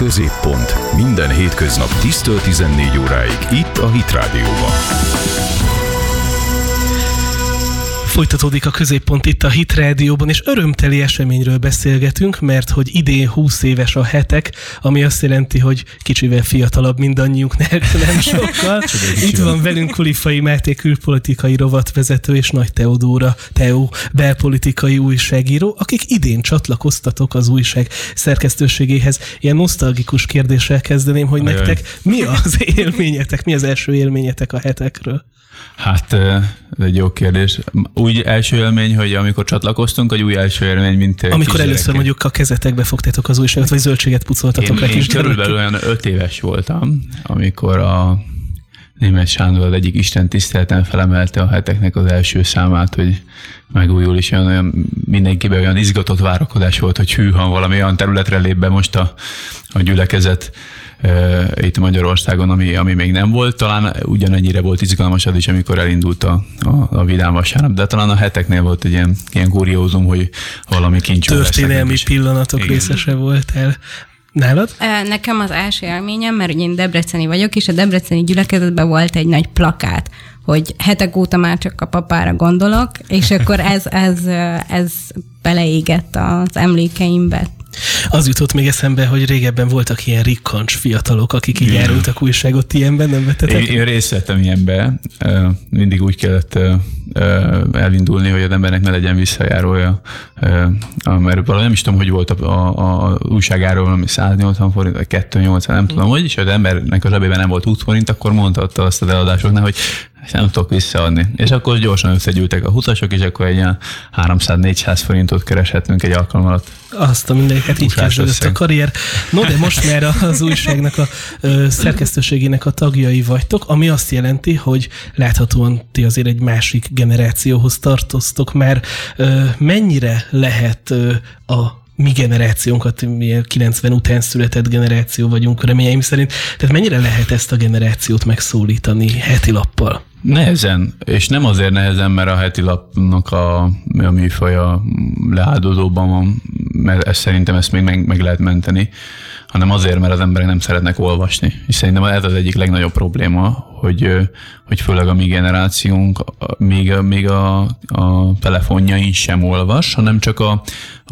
Középpont. Minden hétköznap 10-14 óráig itt a Hit Rádióban. Folytatódik a középpont itt a Hit Rádióban, és örömteli eseményről beszélgetünk, mert hogy idén 20 éves a hetek, ami azt jelenti, hogy kicsivel fiatalabb mindannyiunk, nem sokkal. itt van velünk Kulifai Máté külpolitikai rovatvezető és Nagy Teodóra Teó belpolitikai újságíró, akik idén csatlakoztatok az újság szerkesztőségéhez. Ilyen nosztalgikus kérdéssel kezdeném, hogy Ajaj. nektek mi az élményetek, mi az első élményetek a hetekről? Hát ez egy jó kérdés. Úgy első élmény, hogy amikor csatlakoztunk, vagy új első élmény, mint Amikor először mondjuk a kezetekbe fogtátok az újságot, vagy zöldséget pucoltatok én, én körülbelül olyan öt éves voltam, amikor a német Sándor az egyik Isten tisztelten felemelte a heteknek az első számát, hogy megújul, is olyan, olyan mindenkiben olyan izgatott várakozás volt, hogy hű, ha valami olyan területre lép be most a, a gyülekezet itt Magyarországon, ami, ami még nem volt. Talán ugyanennyire volt izgalmas az is, amikor elindult a, a, a Vidám vasárnap, de talán a heteknél volt egy ilyen, ilyen kuriózum, hogy valami kincs. Történelmi pillanatok Igen. részese voltál. Nálad? Nekem az első élményem, mert ugye én debreceni vagyok, és a debreceni gyülekezetben volt egy nagy plakát, hogy hetek óta már csak a papára gondolok, és akkor ez, ez, ez beleégett az emlékeimbe. Az jutott még eszembe, hogy régebben voltak ilyen rikkancs fiatalok, akik így járultak újságot, ilyenben nem vettetek? Én, én részt vettem ilyenbe. Mindig úgy kellett elindulni, hogy az embernek ne legyen visszajárója. Mert valami nem is tudom, hogy volt a, a, a újságáról valami 180 forint, vagy 280, nem tudom, hogy hogy az embernek a zsebében nem volt 20 forint, akkor mondhatta azt az eladásoknál, hogy és nem tudok visszaadni. És akkor gyorsan összegyűltek a hutasok, és akkor egy ilyen 300-400 forintot kereshetünk egy alkalom alatt. Azt a mindenket így kezdődött a karrier. No, de most már az újságnak a ö, szerkesztőségének a tagjai vagytok, ami azt jelenti, hogy láthatóan ti azért egy másik generációhoz tartoztok, mert ö, mennyire lehet ö, a mi generációnkat, mi 90 után született generáció vagyunk reményeim szerint, tehát mennyire lehet ezt a generációt megszólítani heti lappal? Nehezen, és nem azért nehezen, mert a heti lapnak a, a műfaja leáldozóban van, mert ezt szerintem ezt még meg, meg lehet menteni, hanem azért, mert az emberek nem szeretnek olvasni. És szerintem ez az egyik legnagyobb probléma, hogy, hogy főleg a mi generációnk még, még a, a telefonjain sem olvas, hanem csak a,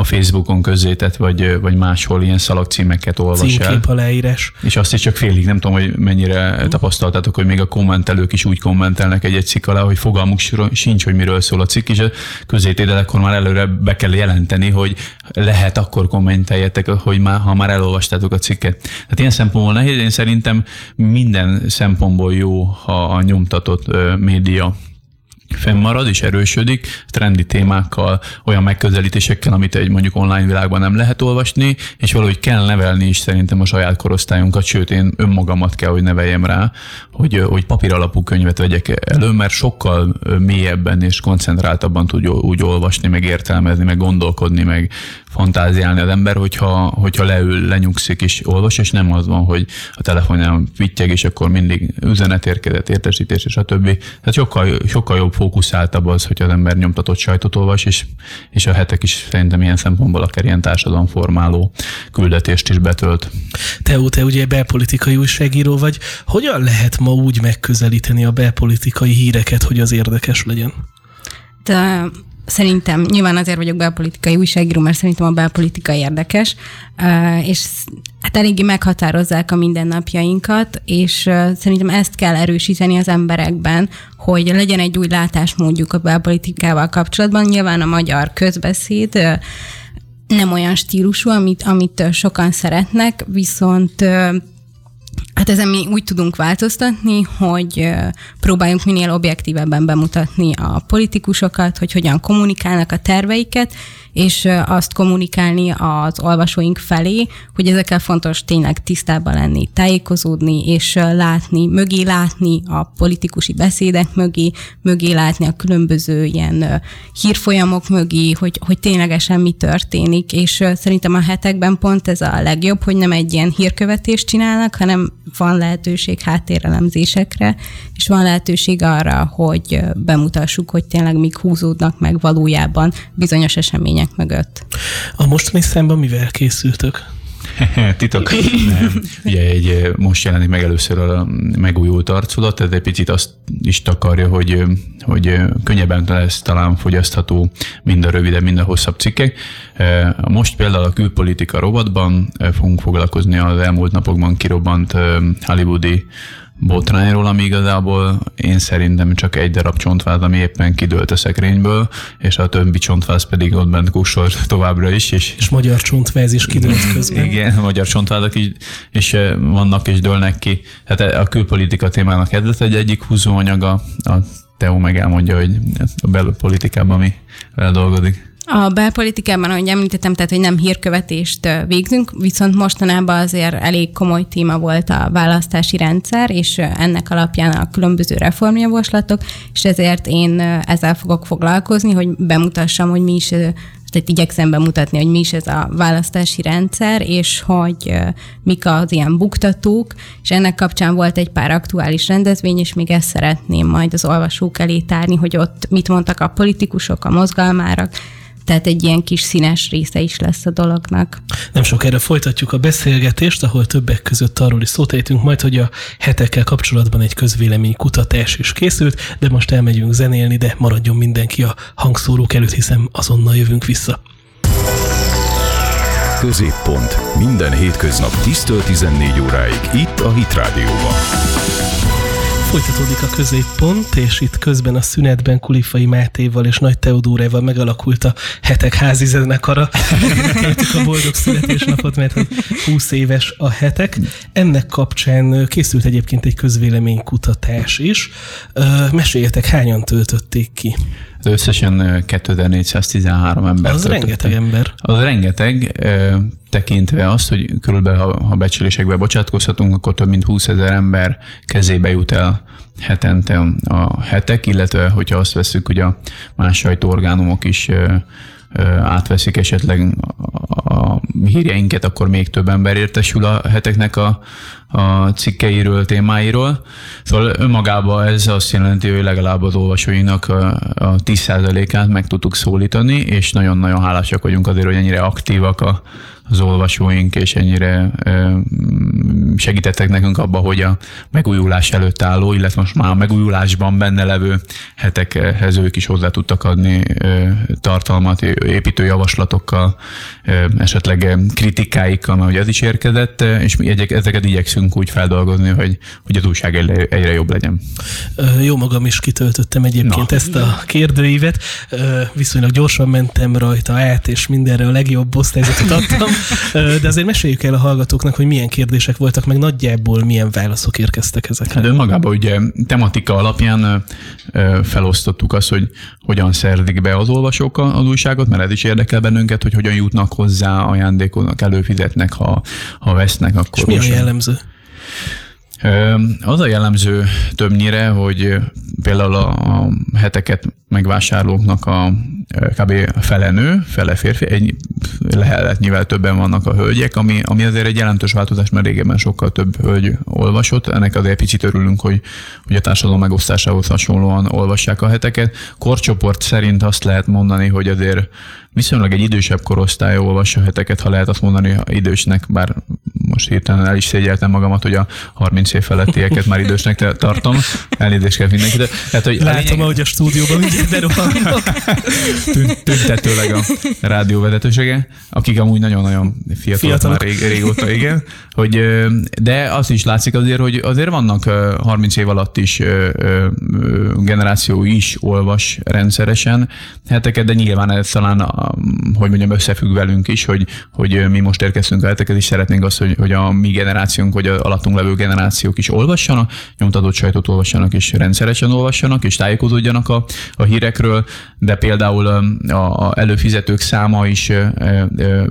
a Facebookon közzétett, vagy, vagy máshol ilyen szalagcímeket olvas Címkép el. leírás. És azt is csak félig, nem tudom, hogy mennyire tapasztaltátok, hogy még a kommentelők is úgy kommentelnek egy-egy cikk alá, hogy fogalmuk sincs, hogy miről szól a cikk, és a közétédelekor már előre be kell jelenteni, hogy lehet akkor kommenteljetek, hogy már, ha már elolvastátok a cikket. Tehát ilyen szempontból nehéz, én szerintem minden szempontból jó, ha a nyomtatott média fennmarad és erősödik, trendi témákkal, olyan megközelítésekkel, amit egy mondjuk online világban nem lehet olvasni, és valahogy kell nevelni is szerintem a saját korosztályunkat, sőt én önmagamat kell, hogy neveljem rá, hogy, hogy papír alapú könyvet vegyek elő, mert sokkal mélyebben és koncentráltabban tud úgy olvasni, meg értelmezni, meg gondolkodni, meg fantáziálni az ember, hogyha, hogyha leül, lenyugszik és olvas, és nem az van, hogy a telefonján vittyeg, és akkor mindig üzenet érkezett, értesítés, és a többi. Tehát sokkal, sokkal jobb fókuszáltabb az, hogy az ember nyomtatott sajtot olvas, és, és a hetek is szerintem ilyen szempontból akár ilyen társadalomformáló küldetést is betölt. Te, te ugye belpolitikai újságíró vagy. Hogyan lehet ma úgy megközelíteni a belpolitikai híreket, hogy az érdekes legyen? De szerintem, nyilván azért vagyok belpolitikai újságíró, mert szerintem a belpolitika érdekes, és hát eléggé meghatározzák a mindennapjainkat, és szerintem ezt kell erősíteni az emberekben, hogy legyen egy új látásmódjuk a belpolitikával kapcsolatban. Nyilván a magyar közbeszéd nem olyan stílusú, amit, amit sokan szeretnek, viszont Hát ezen mi úgy tudunk változtatni, hogy próbáljunk minél objektívebben bemutatni a politikusokat, hogy hogyan kommunikálnak a terveiket, és azt kommunikálni az olvasóink felé, hogy ezekkel fontos tényleg tisztában lenni, tájékozódni, és látni, mögé látni a politikusi beszédek mögé, mögé látni a különböző ilyen hírfolyamok mögé, hogy, hogy ténylegesen mi történik, és szerintem a hetekben pont ez a legjobb, hogy nem egy ilyen hírkövetést csinálnak, hanem van lehetőség háttérelemzésekre, és van lehetőség arra, hogy bemutassuk, hogy tényleg mik húzódnak meg valójában bizonyos események mögött. A mostani számban mivel készültök? Titok. Nem. Ugye egy, most jelenik meg először a megújult arculat, tehát egy picit azt is takarja, hogy, hogy könnyebben lesz talán fogyasztható mind a rövidebb, mind a hosszabb cikkek. Most például a külpolitika rovatban fogunk foglalkozni az elmúlt napokban kirobbant hollywoodi botrányról, ami igazából én szerintem csak egy darab csontváz, ami éppen kidőlt a szekrényből, és a többi csontváz pedig ott bent kussol továbbra is. És, és magyar csontváz is kidőlt közben. Igen, magyar csontvázak is, és eh, vannak és dőlnek ki. Hát a külpolitika témának ez egy egyik húzóanyaga, a Teo meg elmondja, hogy a belpolitikában mi dolgozik. A belpolitikában, ahogy említettem, tehát, hogy nem hírkövetést végzünk, viszont mostanában azért elég komoly téma volt a választási rendszer, és ennek alapján a különböző reformjavaslatok, és ezért én ezzel fogok foglalkozni, hogy bemutassam, hogy mi is tehát igyekszem bemutatni, hogy mi is ez a választási rendszer, és hogy mik az ilyen buktatók, és ennek kapcsán volt egy pár aktuális rendezvény, és még ezt szeretném majd az olvasók elé tárni, hogy ott mit mondtak a politikusok, a mozgalmárak, tehát egy ilyen kis színes része is lesz a dolognak. Nem sokára folytatjuk a beszélgetést, ahol többek között arról is szót ejtünk majd, hogy a hetekkel kapcsolatban egy közvélemény kutatás is készült, de most elmegyünk zenélni, de maradjon mindenki a hangszórók előtt, hiszen azonnal jövünk vissza. Középpont. Minden hétköznap 10-14 óráig itt a Hit Rádióban. Folytatódik a középpont, és itt közben a szünetben Kulifai Mátéval és Nagy Teodóreval megalakult a hetek házi zenekara. Kértük a boldog születésnapot, mert hogy 20 éves a hetek. Ennek kapcsán készült egyébként egy közvéleménykutatás is. Meséljetek, hányan töltötték ki? Összesen 2413 ember. Az rengeteg ember. Az rengeteg, tekintve azt, hogy körülbelül, ha, ha becslésekbe bocsátkozhatunk, akkor több mint 20 ezer ember kezébe jut el hetente a hetek, illetve hogyha azt veszük, hogy a más sajtóorgánumok is átveszik esetleg a hírjeinket, akkor még több ember értesül a heteknek a, a cikkeiről, témáiról. Szóval önmagában ez azt jelenti, hogy legalább az olvasóinak a, a 10%-át meg tudtuk szólítani, és nagyon-nagyon hálásak vagyunk azért, hogy ennyire aktívak a, az olvasóink, és ennyire segítettek nekünk abba, hogy a megújulás előtt álló, illetve most már a megújulásban benne levő hetekhez ők is hozzá tudtak adni tartalmat, építő javaslatokkal, esetleg kritikáikkal, mert ugye ez is érkezett, és mi ezeket igyekszünk úgy feldolgozni, hogy, hogy az újság egyre jobb legyen. Jó magam is kitöltöttem egyébként Na. ezt a kérdőívet. Viszonylag gyorsan mentem rajta át, és mindenre a legjobb osztályzatot adtam. De azért meséljük el a hallgatóknak, hogy milyen kérdések voltak, meg nagyjából milyen válaszok érkeztek ezekre. Hát önmagában ugye tematika alapján felosztottuk azt, hogy hogyan szerdik be az olvasók az újságot, mert ez is érdekel bennünket, hogy hogyan jutnak hozzá, ajándékolnak, előfizetnek, ha, ha vesznek, akkor... És mi a jellemző? Az a jellemző többnyire, hogy például a heteket megvásárlóknak a kb. fele nő, fele férfi, egy lehet nyilván többen vannak a hölgyek, ami, ami azért egy jelentős változás, mert régebben sokkal több hölgy olvasott. Ennek azért picit örülünk, hogy, hogy a társadalom megosztásához hasonlóan olvassák a heteket. Korcsoport szerint azt lehet mondani, hogy azért viszonylag egy idősebb korosztály olvassa heteket, ha lehet azt mondani idősnek, bár most hirtelen el is szégyeltem magamat, hogy a 30 év felettieket már idősnek tartom. Elnézést kell mindenki. De, hát, hogy Látom, lényeg... ahogy a stúdióban berohannak. Tüntetőleg a rádió vezetősége, akik amúgy nagyon-nagyon fiatalok, fiatalok. már rég, régóta, igen. Hogy, de azt is látszik azért, hogy azért vannak 30 év alatt is generáció is olvas rendszeresen heteket, de nyilván ez talán, hogy mondjam, összefügg velünk is, hogy, hogy mi most érkeztünk a heteket, és szeretnénk azt, hogy, hogy a mi generációnk, vagy a alattunk levő generációk is olvassanak, nyomtatott sajtót olvassanak, és rendszeresen olvassanak, és tájékozódjanak a, a hírekről, de például a, a előfizetők száma is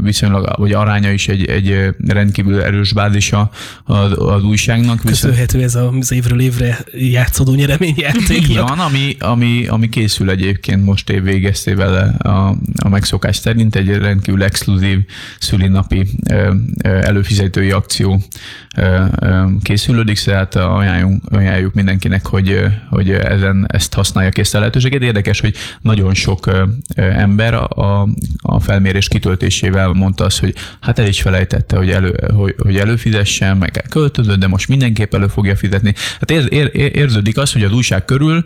viszonylag, vagy aránya is egy, egy rendkívül erős bázisa az, az újságnak. Köszönhető ez az évről évre játszódó nyereményjátéknak. Így van, ami, ami, ami készül egyébként most év végeztével a, a megszokás szerint egy rendkívül exkluzív szülinapi előfizető szakértői akció készülődik, tehát ajánljuk, ajánljuk mindenkinek, hogy, hogy ezen ezt használja ki ezt a lehetőséget. Érdekes, hogy nagyon sok ember a, a felmérés kitöltésével mondta azt, hogy hát el is felejtette, hogy, elő, hogy, hogy előfizessen, meg költözött, de most mindenképp elő fogja fizetni. Hát ér, ér, érződik az, hogy az újság körül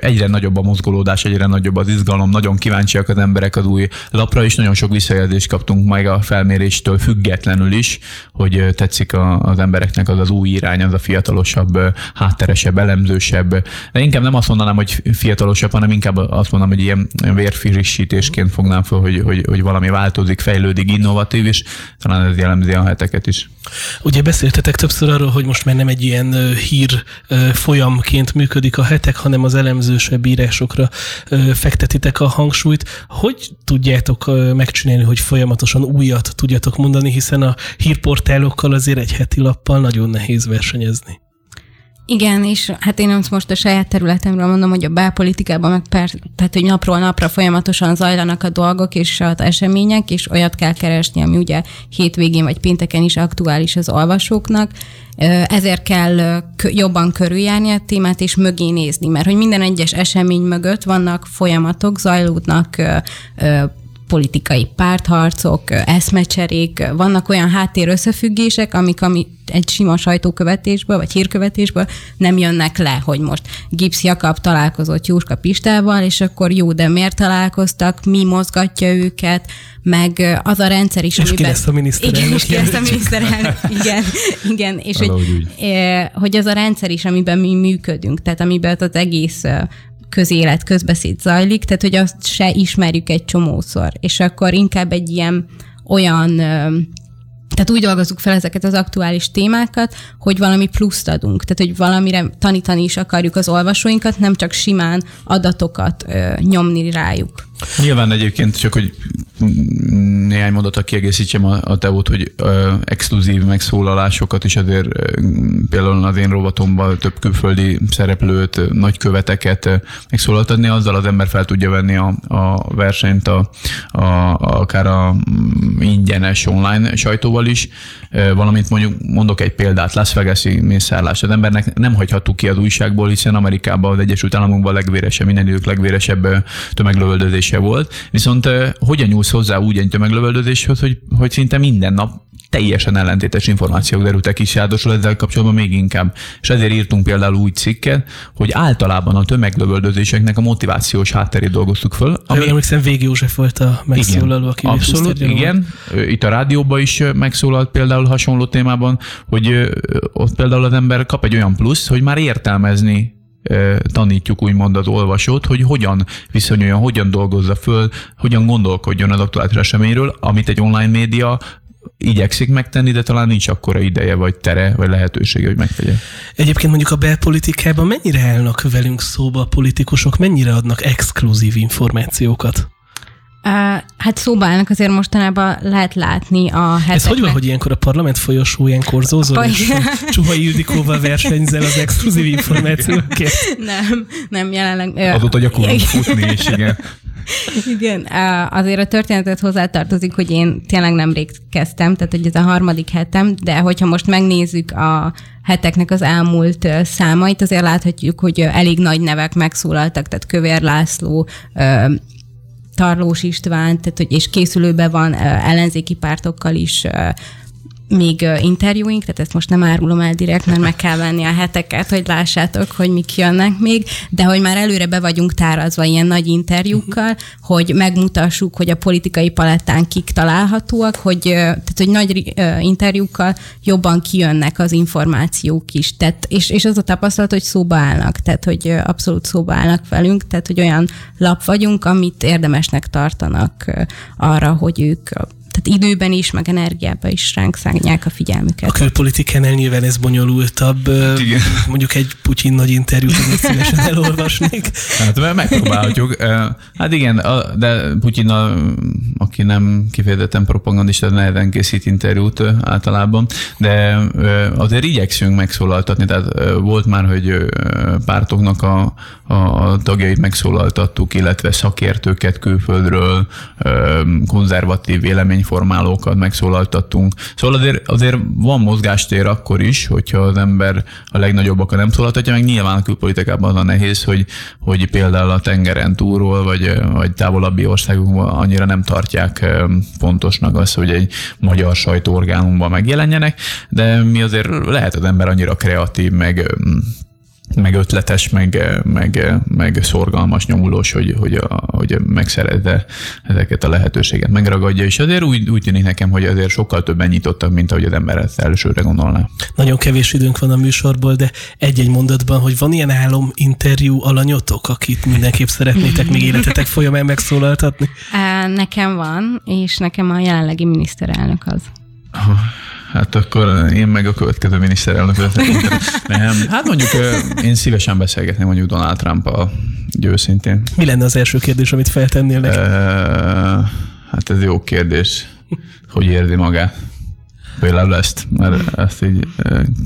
egyre nagyobb a mozgolódás, egyre nagyobb az izgalom, nagyon kíváncsiak az emberek az új lapra, és nagyon sok visszajelzést kaptunk meg a felméréstől függetlenül is, hogy tetszik a, az embereknek az az új irány, az a fiatalosabb, hátteresebb, elemzősebb. De inkább nem azt mondanám, hogy fiatalosabb, hanem inkább azt mondanám, hogy ilyen vérfrissítésként fognám fel, hogy, hogy, hogy valami változik, fejlődik, innovatív, és talán ez jellemzi a heteket is. Ugye beszéltetek többször arról, hogy most már nem egy ilyen hír folyamként működik a hetek, hanem az elemzősebb írásokra fektetitek a hangsúlyt. Hogy tudjátok megcsinálni, hogy folyamatosan újat tudjatok mondani, hiszen a hírportálokkal azért egy heti lappal nagyon nehéz versenyezni. Igen, és hát én most a saját területemről mondom, hogy a belpolitikában meg per, tehát, hogy napról napra folyamatosan zajlanak a dolgok és az események, és olyat kell keresni, ami ugye hétvégén vagy pénteken is aktuális az olvasóknak. Ezért kell jobban körüljárni a témát, és mögé nézni, mert hogy minden egyes esemény mögött vannak folyamatok, zajlódnak politikai pártharcok, eszmecserék, vannak olyan háttér összefüggések, amik ami egy sima sajtókövetésből, vagy hírkövetésből nem jönnek le, hogy most Gibbs Jakab találkozott Jóska Pistával, és akkor jó, de miért találkoztak, mi mozgatja őket, meg az a rendszer is, és amiben... ki lesz a miniszterelnök. Igen, és ki lesz a miniszterelnök, igen, igen, és hogy, hogy az a rendszer is, amiben mi működünk, tehát amiben az egész közélet, közbeszéd zajlik, tehát hogy azt se ismerjük egy csomószor, és akkor inkább egy ilyen olyan tehát úgy dolgozzuk fel ezeket az aktuális témákat, hogy valami pluszt adunk, tehát hogy valamire tanítani is akarjuk az olvasóinkat, nem csak simán adatokat nyomni rájuk. Nyilván egyébként csak, hogy néhány mondatot kiegészítsem a, a teót, hogy ö, exkluzív megszólalásokat is azért ö, például az én rovatomban több külföldi szereplőt, nagyköveteket megszólaltatni, azzal az ember fel tudja venni a, a versenyt a, a, akár a mm, ingyenes online sajtóval is, valamint mondjuk mondok egy példát, Las Vegas-i mészárlás. Az embernek nem hagyhattuk ki az újságból, hiszen Amerikában, az Egyesült Államokban a legvéresebb, minden idők legvéresebb tömeglövöldözése volt. Viszont hogyan nyúlsz hozzá úgy egy tömeglövöldözéshez, hogy, hogy szinte minden nap teljesen ellentétes információk derültek is, ráadásul ezzel kapcsolatban még inkább. És ezért írtunk például úgy cikket, hogy általában a tömeglövöldözéseknek a motivációs hátterét dolgoztuk föl. Ami... Én emlékszem, Végi József volt a megszólaló, aki Abszolút, igen. Itt a rádióban is megszólalt például hasonló témában, hogy ott például az ember kap egy olyan plusz, hogy már értelmezni tanítjuk úgymond az olvasót, hogy hogyan viszonyuljon, hogyan dolgozza föl, hogyan gondolkodjon az aktuális eseményről, amit egy online média igyekszik megtenni, de talán nincs akkora ideje, vagy tere, vagy lehetősége, hogy megtegye. Egyébként mondjuk a belpolitikában mennyire állnak velünk szóba a politikusok, mennyire adnak exkluzív információkat? Hát szóba állnak azért mostanában lehet látni a heteknek. Ez hogy van, hogy ilyenkor a parlament folyosóján korzózol, és Csuhai Ildikóval versenyzel az exkluzív információkért? Nem, nem jelenleg. Azóta gyakorlom futni is, igen. Igen, azért a történetet hozzátartozik, hogy én tényleg nemrég kezdtem, tehát hogy ez a harmadik hetem, de hogyha most megnézzük a heteknek az elmúlt számait, azért láthatjuk, hogy elég nagy nevek megszólaltak, tehát Kövér László, Tarlós István, tehát, hogy, és készülőben van ellenzéki pártokkal is még interjúink, tehát ezt most nem árulom el direkt, mert meg kell venni a heteket, hogy lássátok, hogy mik jönnek még, de hogy már előre be vagyunk tárazva ilyen nagy interjúkkal, hogy megmutassuk, hogy a politikai palettán kik találhatóak, hogy, tehát, hogy nagy interjúkkal jobban kijönnek az információk is. Tehát, és, és az a tapasztalat, hogy szóba állnak, tehát hogy abszolút szóba állnak velünk, tehát hogy olyan lap vagyunk, amit érdemesnek tartanak arra, hogy ők tehát időben is, meg energiában is ránk szállják a figyelmüket. A külpolitikánál nyilván ez bonyolultabb. Igen. Mondjuk egy Putyin nagy interjút azért szívesen elolvasnék. Hát megpróbálhatjuk. Hát igen, de Putyin, aki nem kifejezetten propagandista, nehezen készít interjút általában, de azért igyekszünk megszólaltatni, tehát volt már, hogy pártoknak a, a tagjait megszólaltattuk, illetve szakértőket külföldről, konzervatív vélemény véleményformálókat megszólaltattunk. Szóval azért, azért van mozgástér akkor is, hogyha az ember a legnagyobbakat nem szólaltatja, meg nyilván a külpolitikában az a nehéz, hogy, hogy például a tengeren túlról, vagy, vagy távolabbi országokban annyira nem tartják fontosnak az, hogy egy magyar sajtóorgánumban megjelenjenek, de mi azért lehet az ember annyira kreatív, meg meg ötletes, meg, meg, meg szorgalmas, nyomulós, hogy, hogy, a, hogy megszerezze ezeket a lehetőséget, megragadja, és azért úgy, úgy tűnik nekem, hogy azért sokkal többen nyitottak, mint ahogy az ember ezt elsőre gondolná. Nagyon kevés időnk van a műsorból, de egy-egy mondatban, hogy van ilyen álom interjú alanyotok, akit mindenképp szeretnétek még életetek folyamán megszólaltatni? Nekem van, és nekem a jelenlegi miniszterelnök az. Hát akkor én meg a következő miniszterelnök Nem, hát mondjuk én szívesen beszélgetném mondjuk Donald Trump-a, őszintén. Mi lenne az első kérdés, amit feltennél neki? Hát ez jó kérdés, hogy érzi magát. Például ezt, mert ezt így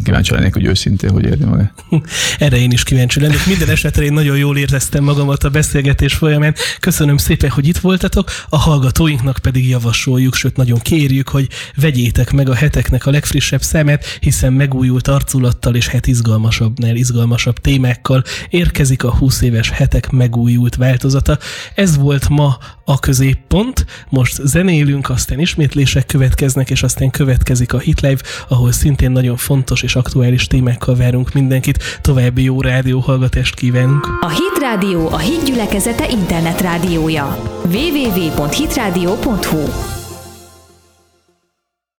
kíváncsi lennék, hogy őszintén, hogy érzi magát. Erre én is kíváncsi lennék. Minden esetre én nagyon jól éreztem magamat a beszélgetés folyamán. Köszönöm szépen, hogy itt voltatok. A hallgatóinknak pedig javasoljuk, sőt nagyon kérjük, hogy vegyétek meg a heteknek a legfrissebb szemet, hiszen megújult arculattal és het izgalmasabbnál izgalmasabb témákkal érkezik a 20 éves hetek megújult változata. Ez volt ma a középpont. Most zenélünk, aztán ismétlések következnek, és aztán következik következik a Hitlive, ahol szintén nagyon fontos és aktuális témákkal várunk mindenkit. További jó rádióhallgatást kívánunk! A Hit Rádió a hit gyülekezete internetrádiója. www.hitradio.hu